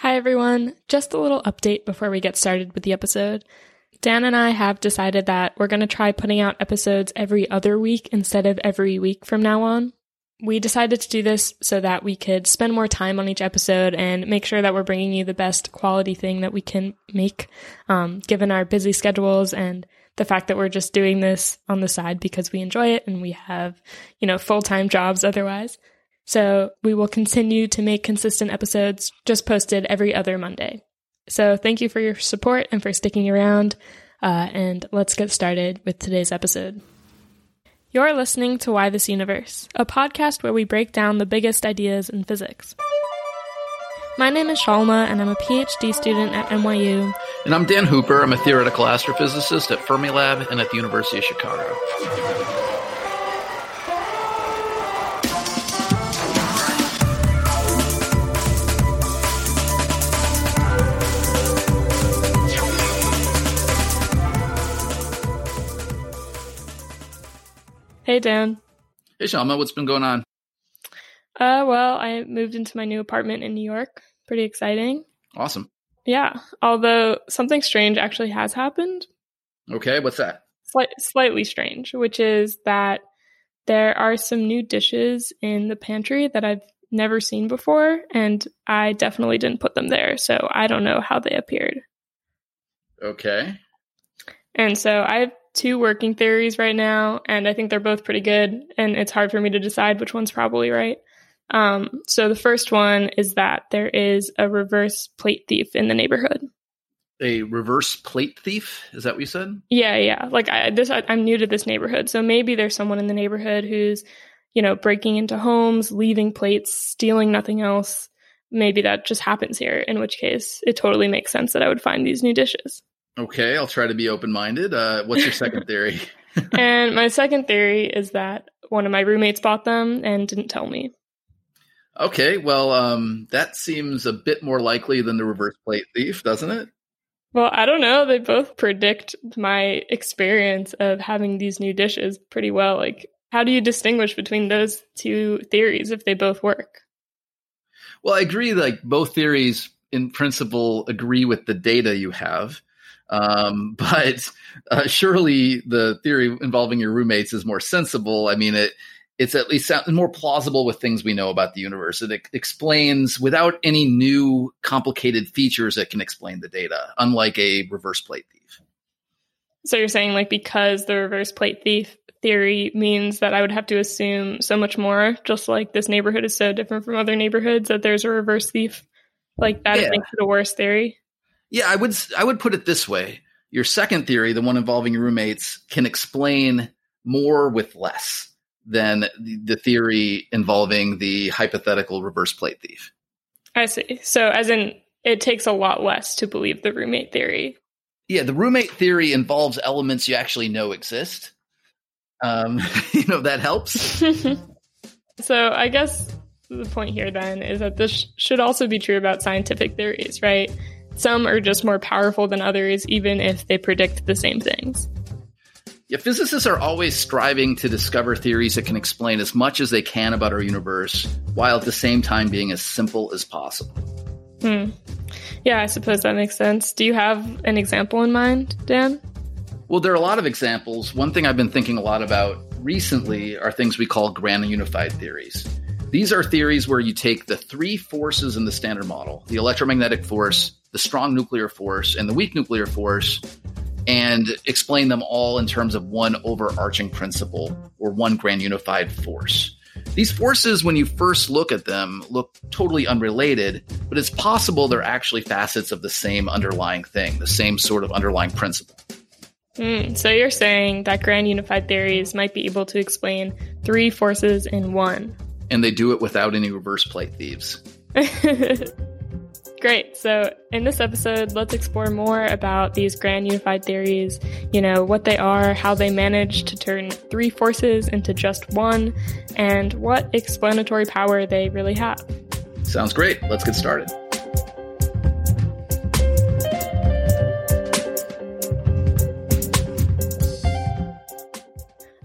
Hi, everyone. Just a little update before we get started with the episode. Dan and I have decided that we're going to try putting out episodes every other week instead of every week from now on. We decided to do this so that we could spend more time on each episode and make sure that we're bringing you the best quality thing that we can make, um, given our busy schedules and the fact that we're just doing this on the side because we enjoy it and we have, you know, full time jobs otherwise. So we will continue to make consistent episodes just posted every other Monday. So thank you for your support and for sticking around. Uh, and let's get started with today's episode. You're listening to Why This Universe, a podcast where we break down the biggest ideas in physics. My name is Shalma, and I'm a PhD student at NYU. And I'm Dan Hooper. I'm a theoretical astrophysicist at Fermilab and at the University of Chicago. Hey, Dan. Hey, Shalma, what's been going on? Uh, well, I moved into my new apartment in New York. Pretty exciting. Awesome. Yeah, although something strange actually has happened. Okay, what's that? Slight, slightly strange, which is that there are some new dishes in the pantry that I've never seen before, and I definitely didn't put them there, so I don't know how they appeared. Okay. And so I have two working theories right now, and I think they're both pretty good, and it's hard for me to decide which one's probably right. Um, so the first one is that there is a reverse plate thief in the neighborhood. A reverse plate thief? Is that what you said? Yeah, yeah. Like I, this, I, I'm new to this neighborhood, so maybe there's someone in the neighborhood who's, you know, breaking into homes, leaving plates, stealing nothing else. Maybe that just happens here. In which case, it totally makes sense that I would find these new dishes. Okay, I'll try to be open minded. Uh, what's your second theory? and my second theory is that one of my roommates bought them and didn't tell me. Okay, well, um, that seems a bit more likely than the reverse plate thief, doesn't it? Well, I don't know. They both predict my experience of having these new dishes pretty well. Like, how do you distinguish between those two theories if they both work? Well, I agree. Like, both theories in principle agree with the data you have. Um, but uh, surely the theory involving your roommates is more sensible. I mean, it it's at least more plausible with things we know about the universe. It explains without any new complicated features that can explain the data, unlike a reverse plate thief. So you're saying like because the reverse plate thief theory means that I would have to assume so much more, just like this neighborhood is so different from other neighborhoods that there's a reverse thief, like that yeah. makes it a worse theory. Yeah, I would I would put it this way. Your second theory, the one involving your roommates, can explain more with less than the theory involving the hypothetical reverse plate thief. I see. So as in it takes a lot less to believe the roommate theory. Yeah, the roommate theory involves elements you actually know exist. Um, you know, that helps. so I guess the point here then is that this should also be true about scientific theories, right? Some are just more powerful than others, even if they predict the same things. Yeah, physicists are always striving to discover theories that can explain as much as they can about our universe, while at the same time being as simple as possible. Hmm. Yeah, I suppose that makes sense. Do you have an example in mind, Dan? Well, there are a lot of examples. One thing I've been thinking a lot about recently are things we call grand unified theories. These are theories where you take the three forces in the standard model the electromagnetic force, the strong nuclear force and the weak nuclear force and explain them all in terms of one overarching principle or one grand unified force. These forces, when you first look at them, look totally unrelated, but it's possible they're actually facets of the same underlying thing, the same sort of underlying principle. Mm, so you're saying that grand unified theories might be able to explain three forces in one. And they do it without any reverse plate thieves. Great. So, in this episode, let's explore more about these grand unified theories, you know, what they are, how they manage to turn three forces into just one, and what explanatory power they really have. Sounds great. Let's get started.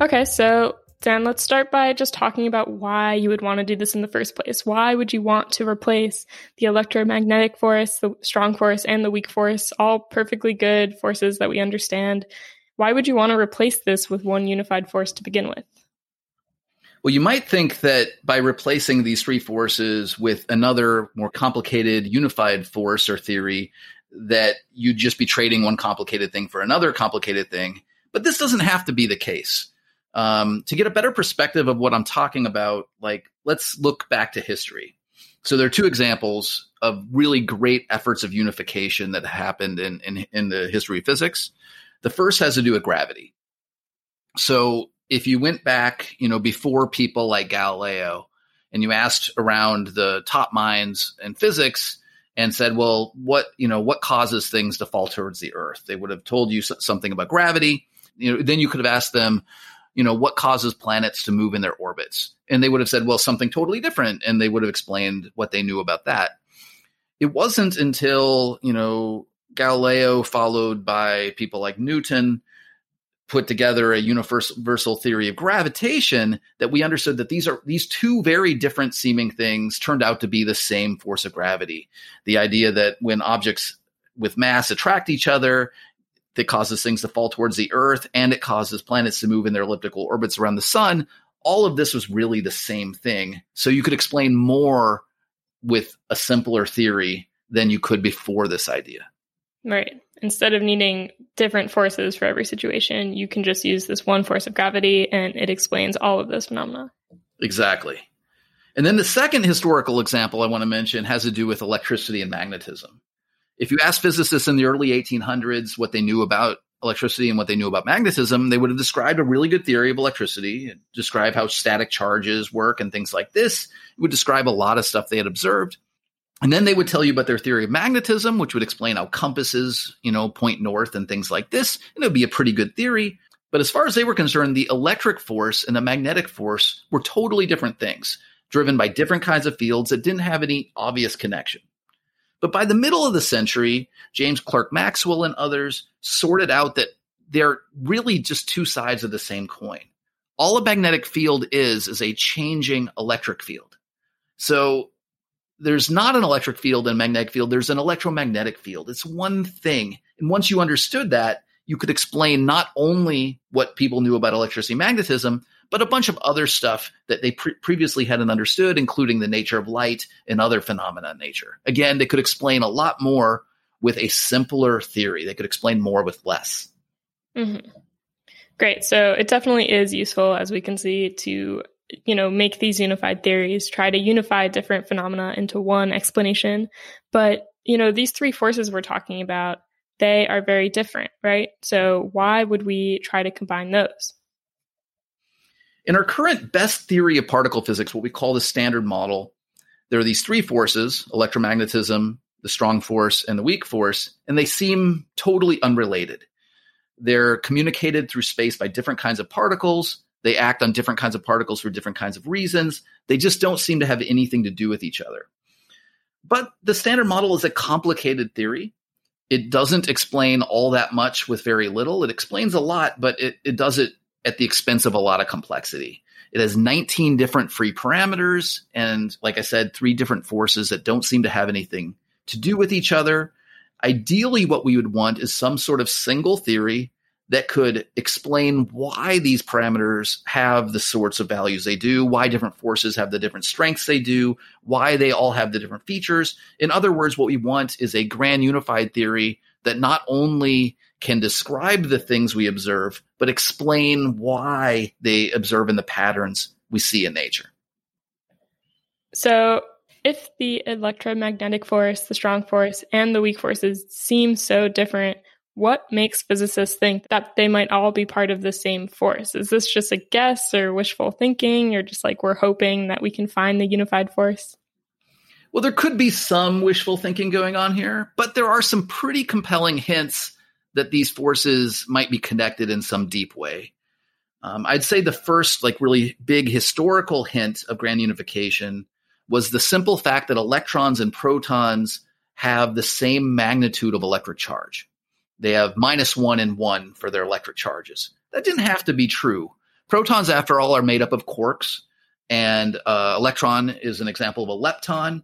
Okay, so Dan, let's start by just talking about why you would want to do this in the first place. Why would you want to replace the electromagnetic force, the strong force, and the weak force, all perfectly good forces that we understand? Why would you want to replace this with one unified force to begin with? Well, you might think that by replacing these three forces with another more complicated unified force or theory, that you'd just be trading one complicated thing for another complicated thing. But this doesn't have to be the case. Um, to get a better perspective of what I'm talking about, like let's look back to history. So there are two examples of really great efforts of unification that happened in, in, in the history of physics. The first has to do with gravity. So if you went back, you know, before people like Galileo and you asked around the top minds in physics and said, well, what, you know, what causes things to fall towards the earth? They would have told you something about gravity. You know, then you could have asked them, you know, what causes planets to move in their orbits? And they would have said, well, something totally different. And they would have explained what they knew about that. It wasn't until, you know, Galileo, followed by people like Newton, put together a universal theory of gravitation that we understood that these are these two very different seeming things turned out to be the same force of gravity. The idea that when objects with mass attract each other, that causes things to fall towards the earth and it causes planets to move in their elliptical orbits around the sun. All of this was really the same thing. So you could explain more with a simpler theory than you could before this idea. Right. Instead of needing different forces for every situation, you can just use this one force of gravity and it explains all of those phenomena. Exactly. And then the second historical example I want to mention has to do with electricity and magnetism if you ask physicists in the early 1800s what they knew about electricity and what they knew about magnetism, they would have described a really good theory of electricity describe how static charges work and things like this. It would describe a lot of stuff they had observed. And then they would tell you about their theory of magnetism, which would explain how compasses, you know, point north and things like this. And it would be a pretty good theory. But as far as they were concerned, the electric force and the magnetic force were totally different things, driven by different kinds of fields that didn't have any obvious connection. But by the middle of the century, James Clerk Maxwell and others sorted out that they're really just two sides of the same coin. All a magnetic field is is a changing electric field. So there's not an electric field and magnetic field, there's an electromagnetic field. It's one thing. And once you understood that, you could explain not only what people knew about electricity magnetism, but a bunch of other stuff that they pre- previously hadn't understood, including the nature of light and other phenomena in nature. Again, they could explain a lot more with a simpler theory. They could explain more with less. Mm-hmm. Great. So it definitely is useful, as we can see, to you know make these unified theories, try to unify different phenomena into one explanation. But you know these three forces we're talking about, they are very different, right? So why would we try to combine those? In our current best theory of particle physics, what we call the standard model, there are these three forces electromagnetism, the strong force, and the weak force, and they seem totally unrelated. They're communicated through space by different kinds of particles. They act on different kinds of particles for different kinds of reasons. They just don't seem to have anything to do with each other. But the standard model is a complicated theory. It doesn't explain all that much with very little. It explains a lot, but it, it does it at the expense of a lot of complexity. It has 19 different free parameters and, like I said, three different forces that don't seem to have anything to do with each other. Ideally, what we would want is some sort of single theory that could explain why these parameters have the sorts of values they do, why different forces have the different strengths they do, why they all have the different features. In other words, what we want is a grand unified theory that not only can describe the things we observe, but explain why they observe in the patterns we see in nature. So, if the electromagnetic force, the strong force, and the weak forces seem so different, what makes physicists think that they might all be part of the same force? Is this just a guess or wishful thinking, or just like we're hoping that we can find the unified force? Well, there could be some wishful thinking going on here, but there are some pretty compelling hints that these forces might be connected in some deep way. Um, I'd say the first, like, really big historical hint of grand unification was the simple fact that electrons and protons have the same magnitude of electric charge. They have minus one and one for their electric charges. That didn't have to be true. Protons, after all, are made up of quarks, and uh, electron is an example of a lepton.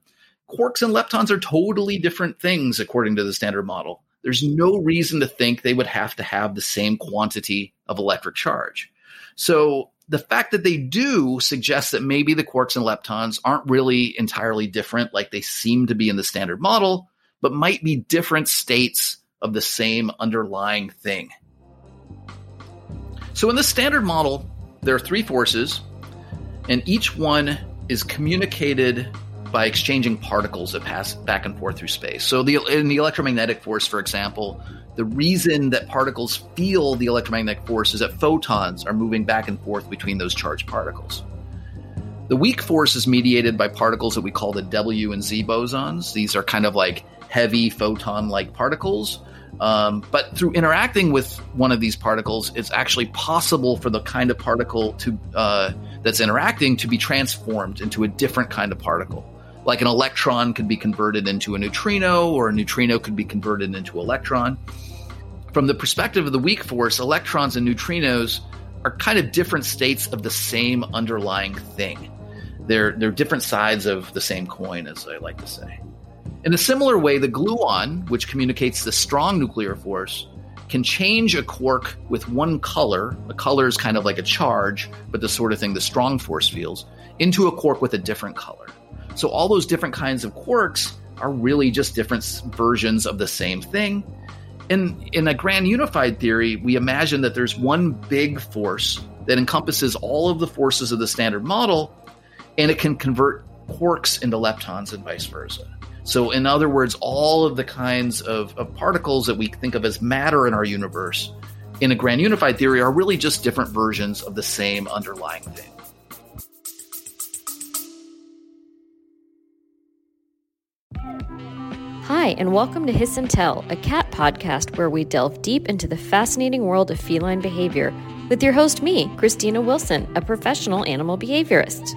Quarks and leptons are totally different things according to the standard model. There's no reason to think they would have to have the same quantity of electric charge. So the fact that they do suggests that maybe the quarks and leptons aren't really entirely different like they seem to be in the standard model, but might be different states of the same underlying thing. So in the standard model, there are three forces, and each one is communicated by exchanging particles that pass back and forth through space. So the in the electromagnetic force, for example, the reason that particles feel the electromagnetic force is that photons are moving back and forth between those charged particles. The weak force is mediated by particles that we call the W and Z bosons. These are kind of like heavy photon like particles. Um, but through interacting with one of these particles, it's actually possible for the kind of particle to uh, that's interacting to be transformed into a different kind of particle like an electron could be converted into a neutrino, or a neutrino could be converted into an electron. From the perspective of the weak force, electrons and neutrinos are kind of different states of the same underlying thing. They're, they're different sides of the same coin, as I like to say. In a similar way, the gluon, which communicates the strong nuclear force, can change a quark with one color. A color is kind of like a charge, but the sort of thing the strong force feels, into a quark with a different color. So all those different kinds of quarks are really just different versions of the same thing. In, in a grand unified theory, we imagine that there's one big force that encompasses all of the forces of the standard model, and it can convert quarks into leptons and vice versa. So, in other words, all of the kinds of, of particles that we think of as matter in our universe in a grand unified theory are really just different versions of the same underlying thing. Hi, and welcome to Hiss and Tell, a cat podcast where we delve deep into the fascinating world of feline behavior with your host, me, Christina Wilson, a professional animal behaviorist.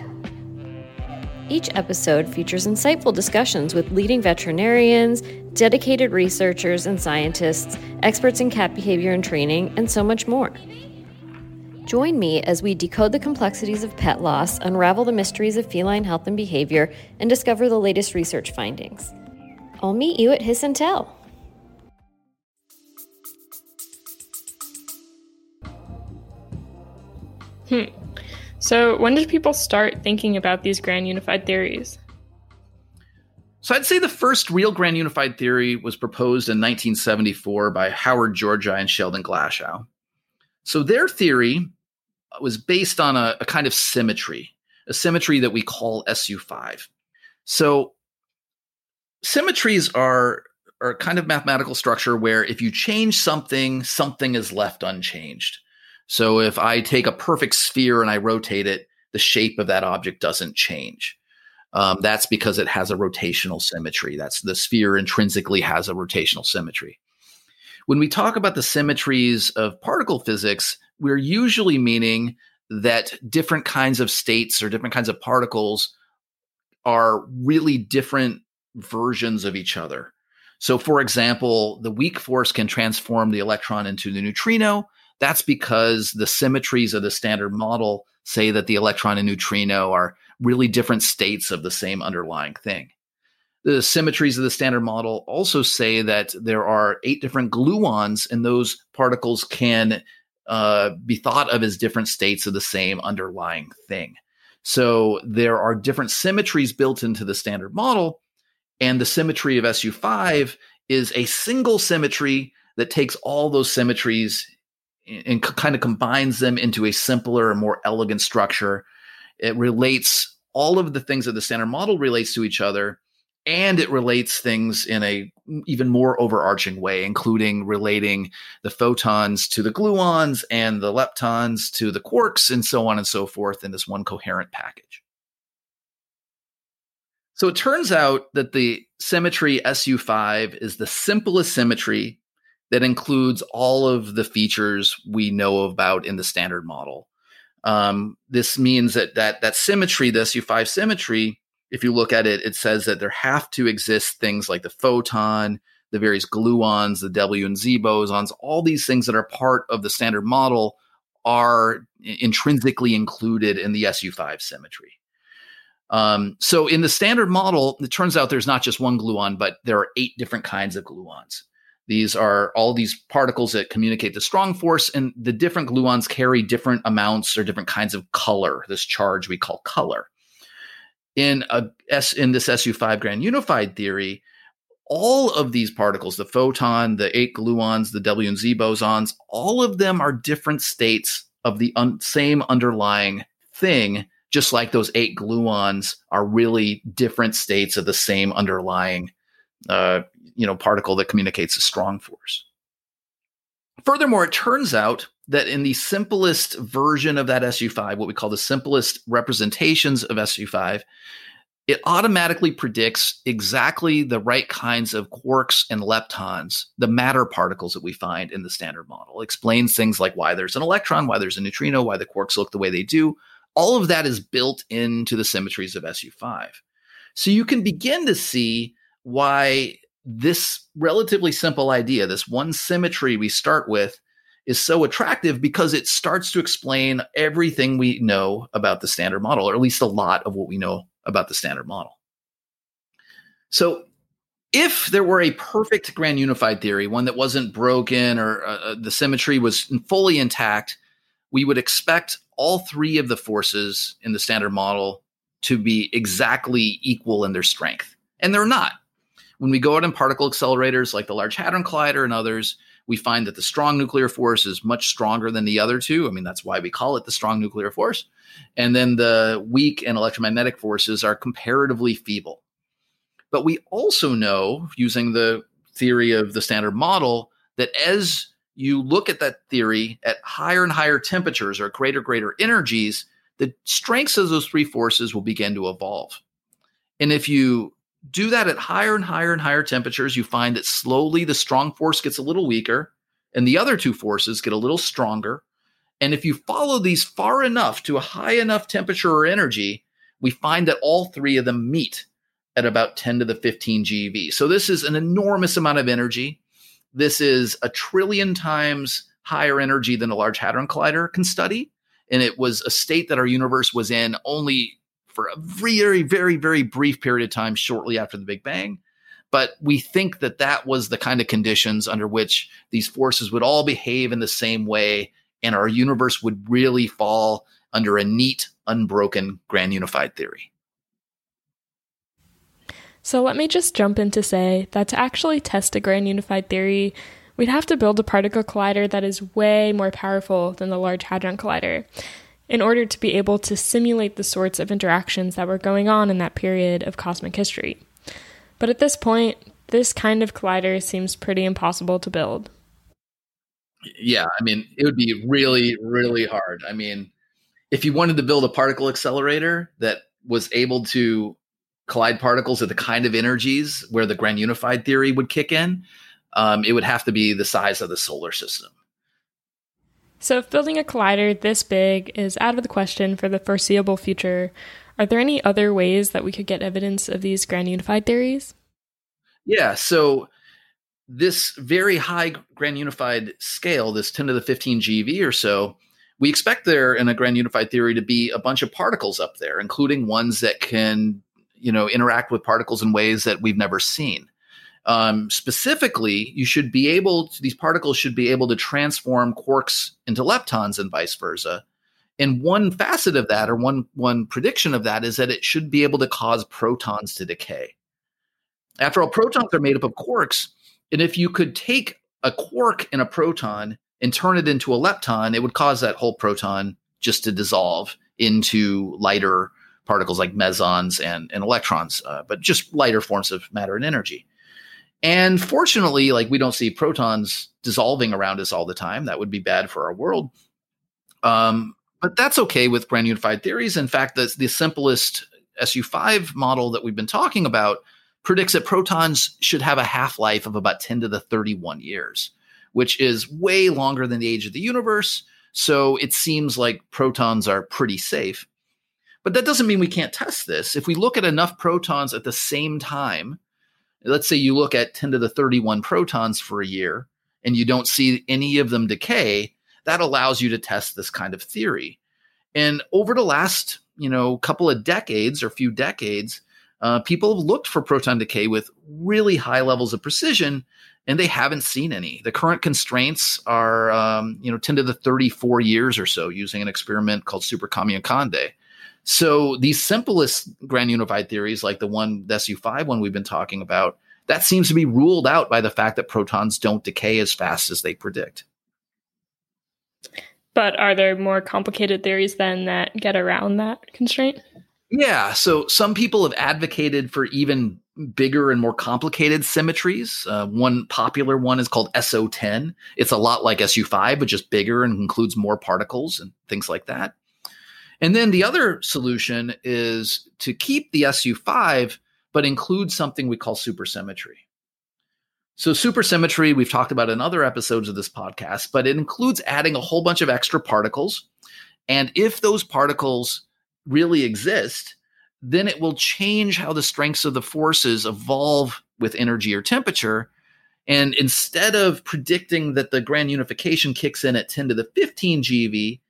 Each episode features insightful discussions with leading veterinarians, dedicated researchers and scientists, experts in cat behavior and training, and so much more. Join me as we decode the complexities of pet loss, unravel the mysteries of feline health and behavior, and discover the latest research findings. I'll meet you at Hiss and Tell. Hmm. So, when did people start thinking about these grand unified theories? So, I'd say the first real grand unified theory was proposed in 1974 by Howard Georgi and Sheldon Glashow. So, their theory was based on a, a kind of symmetry, a symmetry that we call SU5. So, symmetries are are kind of mathematical structure where if you change something, something is left unchanged. So if I take a perfect sphere and I rotate it, the shape of that object doesn't change. Um, that's because it has a rotational symmetry. That's the sphere intrinsically has a rotational symmetry. When we talk about the symmetries of particle physics, we're usually meaning that different kinds of states or different kinds of particles are really different versions of each other. So, for example, the weak force can transform the electron into the neutrino. That's because the symmetries of the standard model say that the electron and neutrino are really different states of the same underlying thing. The symmetries of the standard model also say that there are eight different gluons, and those particles can uh, be thought of as different states of the same underlying thing. So there are different symmetries built into the standard model and the symmetry of SU5 is a single symmetry that takes all those symmetries and kind of combines them into a simpler and more elegant structure. It relates all of the things that the standard model relates to each other, and it relates things in a even more overarching way, including relating the photons to the gluons and the leptons to the quarks, and so on and so forth in this one coherent package. So it turns out that the symmetry SU5 is the simplest symmetry that includes all of the features we know about in the standard model. Um, this means that, that that symmetry, the SU5 symmetry, if you look at it, it says that there have to exist things like the photon, the various gluons, the W and Z bosons, all these things that are part of the standard model are intrinsically included in the SU5 symmetry. Um, so in the standard model, it turns out there's not just one gluon, but there are eight different kinds of gluons. These are all these particles that communicate the strong force, and the different gluons carry different amounts or different kinds of color. This charge we call color. In a S in this SU5 grand unified theory, all of these particles, the photon, the eight gluons, the W and Z bosons, all of them are different states of the un- same underlying thing, just like those eight gluons are really different states of the same underlying uh, you know particle that communicates a strong force. Furthermore, it turns out that in the simplest version of that SU5, what we call the simplest representations of SU5, it automatically predicts exactly the right kinds of quarks and leptons, the matter particles that we find in the standard model. It explains things like why there's an electron, why there's a neutrino, why the quarks look the way they do. All of that is built into the symmetries of SU5. So you can begin to see why this relatively simple idea, this one symmetry we start with, is so attractive because it starts to explain everything we know about the standard model, or at least a lot of what we know about the standard model. So, if there were a perfect grand unified theory, one that wasn't broken or uh, uh, the symmetry was fully intact, we would expect all three of the forces in the standard model to be exactly equal in their strength. And they're not. When we go out in particle accelerators like the Large Hadron Collider and others, we find that the strong nuclear force is much stronger than the other two. I mean, that's why we call it the strong nuclear force. And then the weak and electromagnetic forces are comparatively feeble. But we also know, using the theory of the standard model, that as you look at that theory at higher and higher temperatures or greater, greater energies, the strengths of those three forces will begin to evolve. And if you do that at higher and higher and higher temperatures, you find that slowly the strong force gets a little weaker and the other two forces get a little stronger. And if you follow these far enough to a high enough temperature or energy, we find that all three of them meet at about 10 to the 15 GeV. So this is an enormous amount of energy. This is a trillion times higher energy than a Large Hadron Collider can study. And it was a state that our universe was in only for a very, very, very brief period of time shortly after the Big Bang. But we think that that was the kind of conditions under which these forces would all behave in the same way, and our universe would really fall under a neat, unbroken grand unified theory. So let me just jump in to say that to actually test a grand unified theory, we'd have to build a particle collider that is way more powerful than the Large Hadron Collider in order to be able to simulate the sorts of interactions that were going on in that period of cosmic history. But at this point, this kind of collider seems pretty impossible to build. Yeah, I mean, it would be really, really hard. I mean, if you wanted to build a particle accelerator that was able to collide particles at the kind of energies where the grand unified theory would kick in, um, it would have to be the size of the solar system. So, if building a collider this big is out of the question for the foreseeable future, are there any other ways that we could get evidence of these grand unified theories? Yeah. So, this very high grand unified scale, this 10 to the 15 GeV or so, we expect there in a grand unified theory to be a bunch of particles up there, including ones that can, you know, interact with particles in ways that we've never seen. Um, specifically, you should be able to, these particles should be able to transform quarks into leptons and vice versa. And one facet of that, or one one prediction of that, is that it should be able to cause protons to decay. After all, protons are made up of quarks, and if you could take a quark in a proton and turn it into a lepton, it would cause that whole proton just to dissolve into lighter particles like mesons and, and electrons, uh, but just lighter forms of matter and energy. And fortunately, like we don't see protons dissolving around us all the time. That would be bad for our world. Um, but that's okay with grand unified theories. In fact, the, the simplest SU5 model that we've been talking about predicts that protons should have a half life of about 10 to the 31 years, which is way longer than the age of the universe. So it seems like protons are pretty safe. But that doesn't mean we can't test this. If we look at enough protons at the same time, let's say you look at 10 to the 31 protons for a year and you don't see any of them decay, that allows you to test this kind of theory. And over the last, you know, couple of decades or few decades, uh, people have looked for proton decay with really high levels of precision, and they haven't seen any. The current constraints are, um, you know, 10 to the 34 years or so using an experiment called Super Kamiokande. So these simplest grand unified theories, like the one, the SU5 one we've been talking about, that seems to be ruled out by the fact that protons don't decay as fast as they predict. But are there more complicated theories then that get around that constraint? Yeah. So some people have advocated for even bigger and more complicated symmetries. Uh, one popular one is called SO10. It's a lot like SU5, but just bigger and includes more particles and things like that. And then the other solution is to keep the SU5, but include something we call supersymmetry. So, supersymmetry, we've talked about in other episodes of this podcast, but it includes adding a whole bunch of extra particles. And if those particles really exist, then it will change how the strengths of the forces evolve with energy or temperature. And instead of predicting that the grand unification kicks in at 10 to the 15 GeV,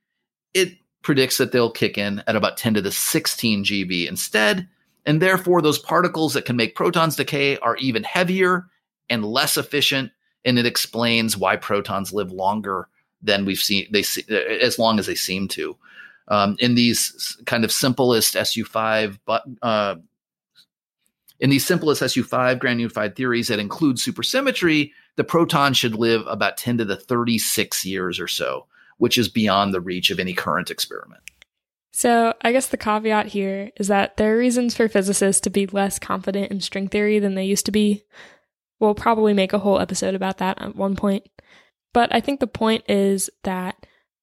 it predicts that they'll kick in at about 10 to the 16 GeV instead. And therefore, those particles that can make protons decay are even heavier and less efficient. And it explains why protons live longer than we've seen, they as long as they seem to um, in these kind of simplest SU5, but uh, in these simplest SU5 grand unified theories that include supersymmetry, the proton should live about 10 to the 36 years or so, which is beyond the reach of any current experiment. So, I guess the caveat here is that there are reasons for physicists to be less confident in string theory than they used to be. We'll probably make a whole episode about that at one point. But I think the point is that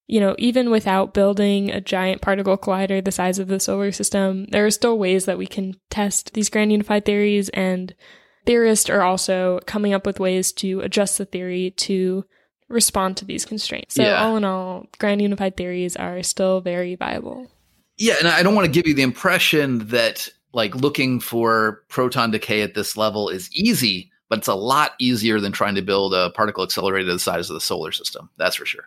you know, even without building a giant particle collider the size of the solar system, there are still ways that we can test these grand unified theories, and theorists are also coming up with ways to adjust the theory to respond to these constraints. So, yeah. all in all, grand unified theories are still very viable. Yeah, and I don't want to give you the impression that like looking for proton decay at this level is easy, but it's a lot easier than trying to build a particle accelerator the size of the solar system. That's for sure.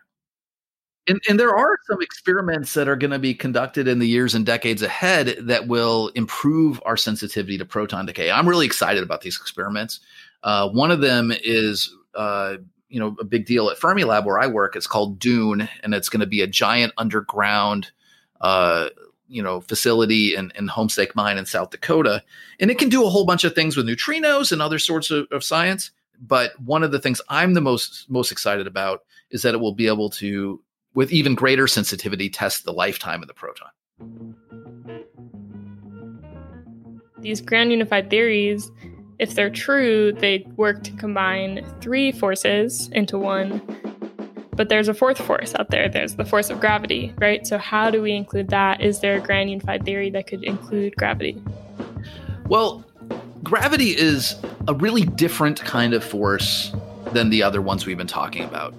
And, and there are some experiments that are going to be conducted in the years and decades ahead that will improve our sensitivity to proton decay. I'm really excited about these experiments. Uh, one of them is, uh, you know, a big deal at Fermilab where I work. It's called Dune, and it's going to be a giant underground, uh, you know, facility in, in Homestake Mine in South Dakota, and it can do a whole bunch of things with neutrinos and other sorts of, of science. But one of the things I'm the most most excited about is that it will be able to with even greater sensitivity test the lifetime of the proton. These grand unified theories, if they're true, they work to combine three forces into one. But there's a fourth force out there. There's the force of gravity, right? So, how do we include that? Is there a grand unified theory that could include gravity? Well, gravity is a really different kind of force than the other ones we've been talking about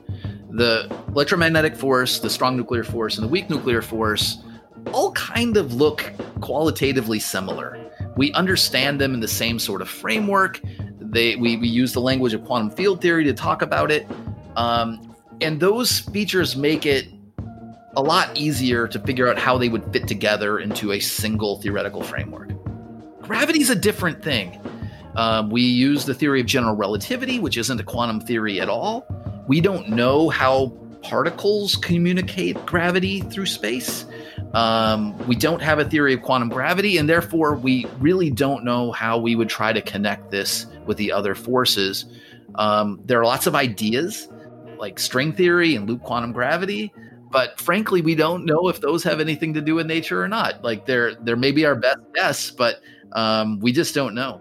the electromagnetic force, the strong nuclear force, and the weak nuclear force all kind of look qualitatively similar. We understand them in the same sort of framework. They we, we use the language of quantum field theory to talk about it. Um, and those features make it a lot easier to figure out how they would fit together into a single theoretical framework. Gravity is a different thing. Um, we use the theory of general relativity, which isn't a quantum theory at all. We don't know how particles communicate gravity through space. Um, we don't have a theory of quantum gravity, and therefore we really don't know how we would try to connect this with the other forces. Um, there are lots of ideas like string theory and loop quantum gravity, but frankly, we don't know if those have anything to do with nature or not. Like they're they're maybe our best guess, but um, we just don't know.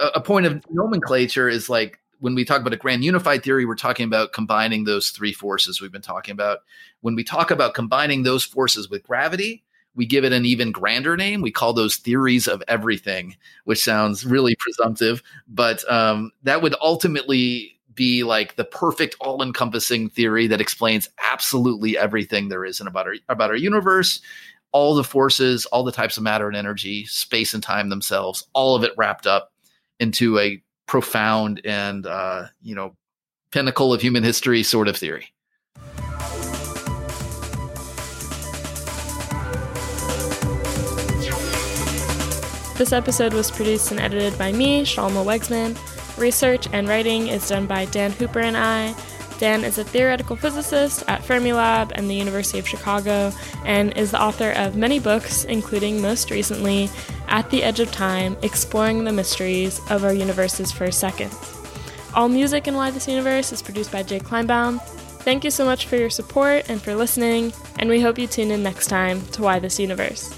A, a point of nomenclature is like when we talk about a grand unified theory, we're talking about combining those three forces we've been talking about. When we talk about combining those forces with gravity, we give it an even grander name. We call those theories of everything, which sounds really presumptive, but um, that would ultimately be like the perfect all-encompassing theory that explains absolutely everything there is in about our about our universe, all the forces, all the types of matter and energy, space and time themselves, all of it wrapped up into a profound and uh, you know pinnacle of human history sort of theory. This episode was produced and edited by me, Shalma Wegsman. Research and writing is done by Dan Hooper and I. Dan is a theoretical physicist at Fermilab and the University of Chicago and is the author of many books, including most recently At the Edge of Time Exploring the Mysteries of Our Universe's First Seconds. All music in Why This Universe is produced by Jay Kleinbaum. Thank you so much for your support and for listening, and we hope you tune in next time to Why This Universe.